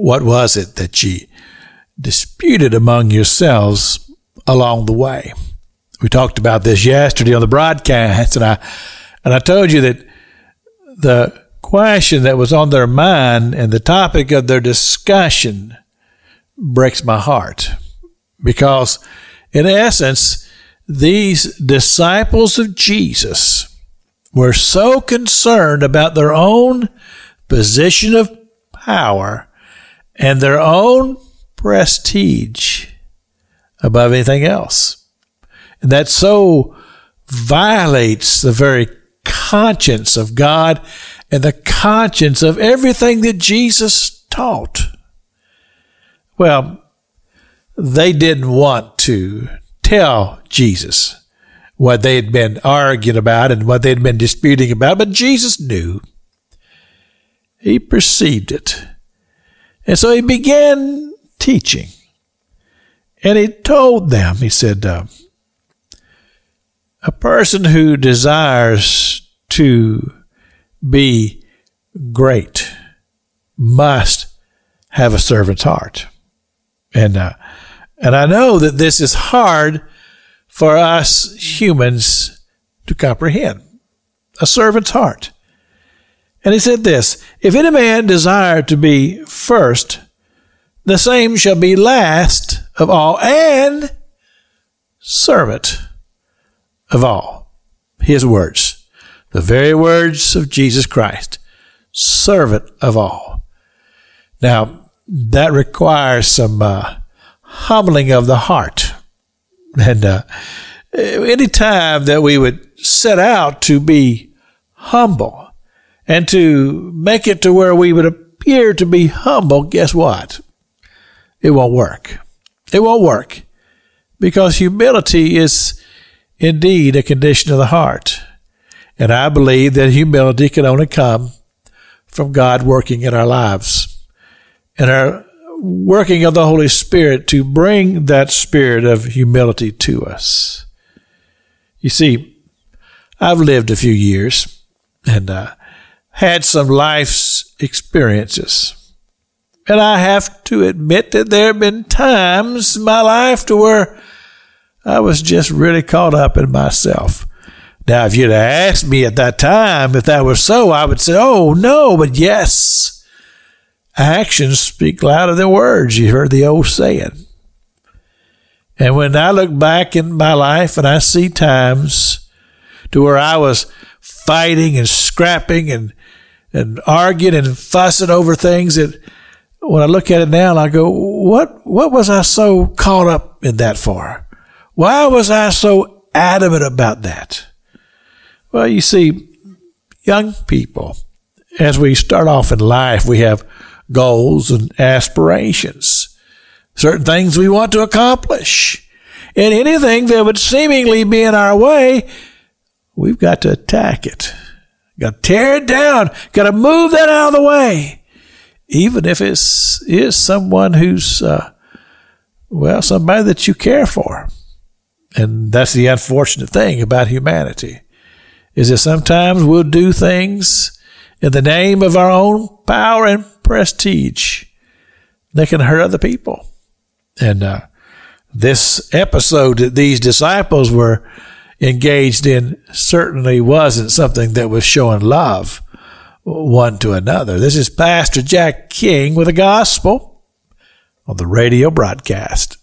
what was it that ye disputed among yourselves along the way? We talked about this yesterday on the broadcast, and I and I told you that the question that was on their mind and the topic of their discussion breaks my heart because, in essence, these disciples of Jesus were so concerned about their own position of power and their own prestige above anything else. And that so violates the very conscience of God and the conscience of everything that Jesus taught. Well, they didn't want to tell Jesus what they had been arguing about and what they'd been disputing about, but Jesus knew. He perceived it. And so he began teaching. And he told them, he said, uh, a person who desires to be great must have a servant's heart. And, uh, and I know that this is hard for us humans to comprehend. A servant's heart. And he said this, if any man desire to be first, the same shall be last of all and servant of all. His words, the very words of Jesus Christ, servant of all. Now, that requires some uh, humbling of the heart. And uh, any time that we would set out to be humble and to make it to where we would appear to be humble, guess what? It won't work. It won't work because humility is indeed a condition of the heart. And I believe that humility can only come from God working in our lives and our working of the Holy Spirit to bring that spirit of humility to us. You see, I've lived a few years and uh, had some life's experiences. And I have to admit that there have been times in my life to where I was just really caught up in myself. Now, if you'd asked me at that time if that was so, I would say, oh, no, but yes. Actions speak louder than words. You heard the old saying. And when I look back in my life and I see times to where I was fighting and scrapping and, and arguing and fussing over things that when I look at it now, I go, what, what was I so caught up in that for? Why was I so adamant about that? Well, you see, young people, as we start off in life, we have goals and aspirations, certain things we want to accomplish. And anything that would seemingly be in our way, we've got to attack it. Got to tear it down. Got to move that out of the way. Even if it's is someone who's, uh, well, somebody that you care for. And that's the unfortunate thing about humanity is that sometimes we'll do things in the name of our own power and prestige that can hurt other people. And uh, this episode that these disciples were engaged in certainly wasn't something that was showing love one to another. This is Pastor Jack King with the gospel on the radio broadcast.